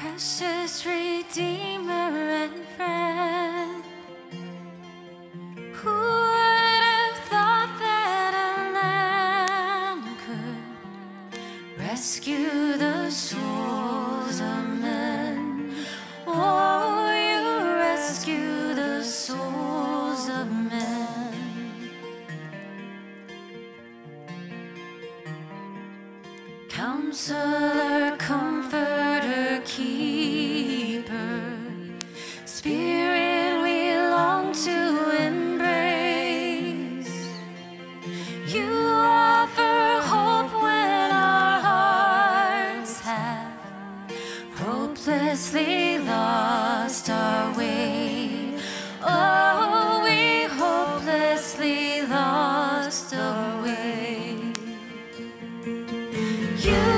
glorious Redeemer and friend. Who would have thought that a lamb could rescue the souls of men? Counselor, comforter, keeper, spirit we long to embrace. You offer hope when our hearts have hopelessly lost our way. you.